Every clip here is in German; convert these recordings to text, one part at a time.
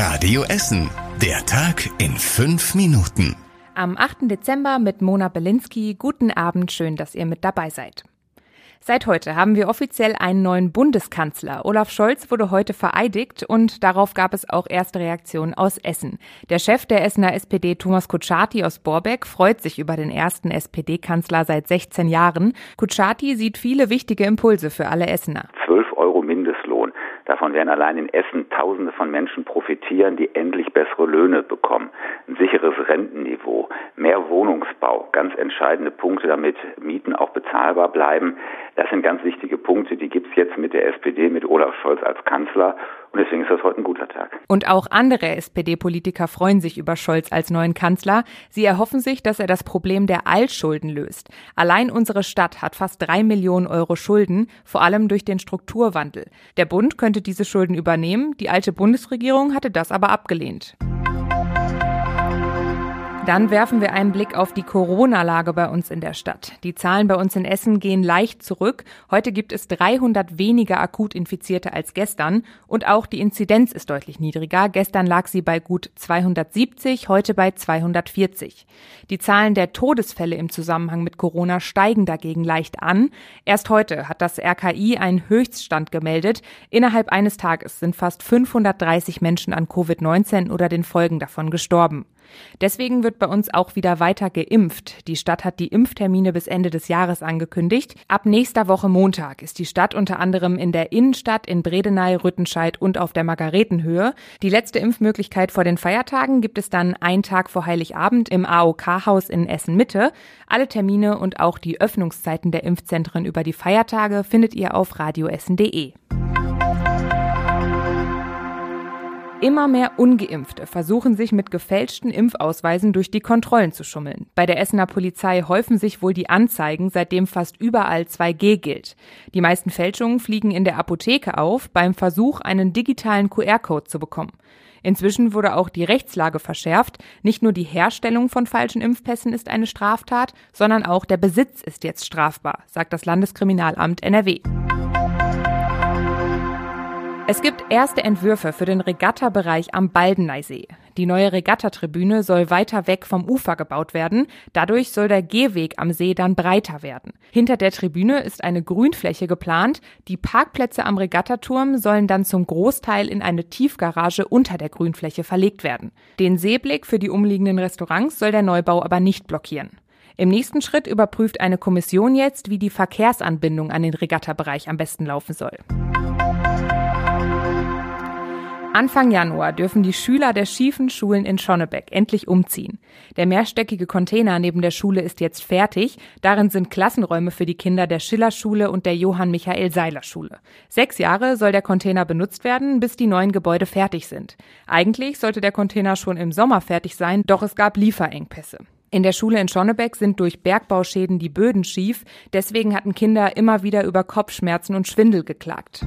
Radio Essen. Der Tag in fünf Minuten. Am 8. Dezember mit Mona Belinsky. Guten Abend, schön, dass ihr mit dabei seid. Seit heute haben wir offiziell einen neuen Bundeskanzler. Olaf Scholz wurde heute vereidigt und darauf gab es auch erste Reaktionen aus Essen. Der Chef der Essener SPD, Thomas Kutschaty aus Borbeck, freut sich über den ersten SPD-Kanzler seit 16 Jahren. Kutschaty sieht viele wichtige Impulse für alle Essener. 12 Euro Mindestlohn. Davon werden allein in Essen Tausende von Menschen profitieren, die endlich bessere Löhne bekommen. Ein sicheres Rentenniveau, mehr Wohnungsbau, ganz entscheidende Punkte, damit Mieten auch bezahlbar bleiben. Das sind ganz wichtige Punkte, die gibt es jetzt mit der SPD, mit Olaf Scholz als Kanzler. Und deswegen ist das heute ein guter Tag. Und auch andere SPD-Politiker freuen sich über Scholz als neuen Kanzler. Sie erhoffen sich, dass er das Problem der Altschulden löst. Allein unsere Stadt hat fast drei Millionen Euro Schulden, vor allem durch den Strukturwandel. Der Bund könnte diese Schulden übernehmen. Die alte Bundesregierung hatte das aber abgelehnt. Dann werfen wir einen Blick auf die Corona-Lage bei uns in der Stadt. Die Zahlen bei uns in Essen gehen leicht zurück. Heute gibt es 300 weniger akut Infizierte als gestern und auch die Inzidenz ist deutlich niedriger. Gestern lag sie bei gut 270, heute bei 240. Die Zahlen der Todesfälle im Zusammenhang mit Corona steigen dagegen leicht an. Erst heute hat das RKI einen Höchststand gemeldet. Innerhalb eines Tages sind fast 530 Menschen an Covid-19 oder den Folgen davon gestorben. Deswegen wird bei uns auch wieder weiter geimpft. Die Stadt hat die Impftermine bis Ende des Jahres angekündigt. Ab nächster Woche Montag ist die Stadt unter anderem in der Innenstadt in Bredeney, Rüttenscheid und auf der Margaretenhöhe. Die letzte Impfmöglichkeit vor den Feiertagen gibt es dann einen Tag vor Heiligabend im AOK-Haus in Essen Mitte. Alle Termine und auch die Öffnungszeiten der Impfzentren über die Feiertage findet ihr auf radioessen.de. Immer mehr Ungeimpfte versuchen sich mit gefälschten Impfausweisen durch die Kontrollen zu schummeln. Bei der Essener Polizei häufen sich wohl die Anzeigen, seitdem fast überall 2G gilt. Die meisten Fälschungen fliegen in der Apotheke auf, beim Versuch, einen digitalen QR-Code zu bekommen. Inzwischen wurde auch die Rechtslage verschärft. Nicht nur die Herstellung von falschen Impfpässen ist eine Straftat, sondern auch der Besitz ist jetzt strafbar, sagt das Landeskriminalamt NRW. Es gibt erste Entwürfe für den Regattabereich am Baldeneysee. Die neue Regattatribüne soll weiter weg vom Ufer gebaut werden. Dadurch soll der Gehweg am See dann breiter werden. Hinter der Tribüne ist eine Grünfläche geplant. Die Parkplätze am Regattaturm sollen dann zum Großteil in eine Tiefgarage unter der Grünfläche verlegt werden. Den Seeblick für die umliegenden Restaurants soll der Neubau aber nicht blockieren. Im nächsten Schritt überprüft eine Kommission jetzt, wie die Verkehrsanbindung an den Regattabereich am besten laufen soll. Anfang Januar dürfen die Schüler der schiefen Schulen in Schonnebeck endlich umziehen. Der mehrstöckige Container neben der Schule ist jetzt fertig. Darin sind Klassenräume für die Kinder der Schillerschule und der Johann Michael Seiler Schule. Sechs Jahre soll der Container benutzt werden, bis die neuen Gebäude fertig sind. Eigentlich sollte der Container schon im Sommer fertig sein, doch es gab Lieferengpässe. In der Schule in Schonnebeck sind durch Bergbauschäden die Böden schief. Deswegen hatten Kinder immer wieder über Kopfschmerzen und Schwindel geklagt.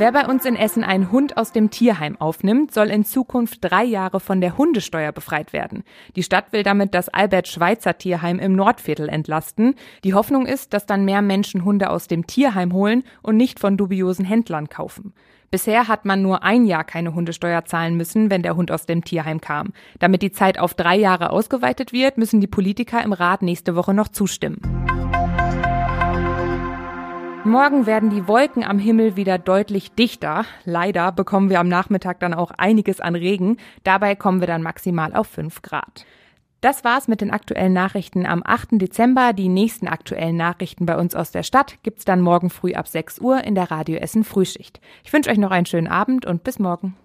Wer bei uns in Essen einen Hund aus dem Tierheim aufnimmt, soll in Zukunft drei Jahre von der Hundesteuer befreit werden. Die Stadt will damit das Albert-Schweitzer Tierheim im Nordviertel entlasten. Die Hoffnung ist, dass dann mehr Menschen Hunde aus dem Tierheim holen und nicht von dubiosen Händlern kaufen. Bisher hat man nur ein Jahr keine Hundesteuer zahlen müssen, wenn der Hund aus dem Tierheim kam. Damit die Zeit auf drei Jahre ausgeweitet wird, müssen die Politiker im Rat nächste Woche noch zustimmen. Morgen werden die Wolken am Himmel wieder deutlich dichter. Leider bekommen wir am Nachmittag dann auch einiges an Regen. Dabei kommen wir dann maximal auf 5 Grad. Das war's mit den aktuellen Nachrichten am 8. Dezember. Die nächsten aktuellen Nachrichten bei uns aus der Stadt gibt's dann morgen früh ab 6 Uhr in der Radio Essen Frühschicht. Ich wünsche euch noch einen schönen Abend und bis morgen.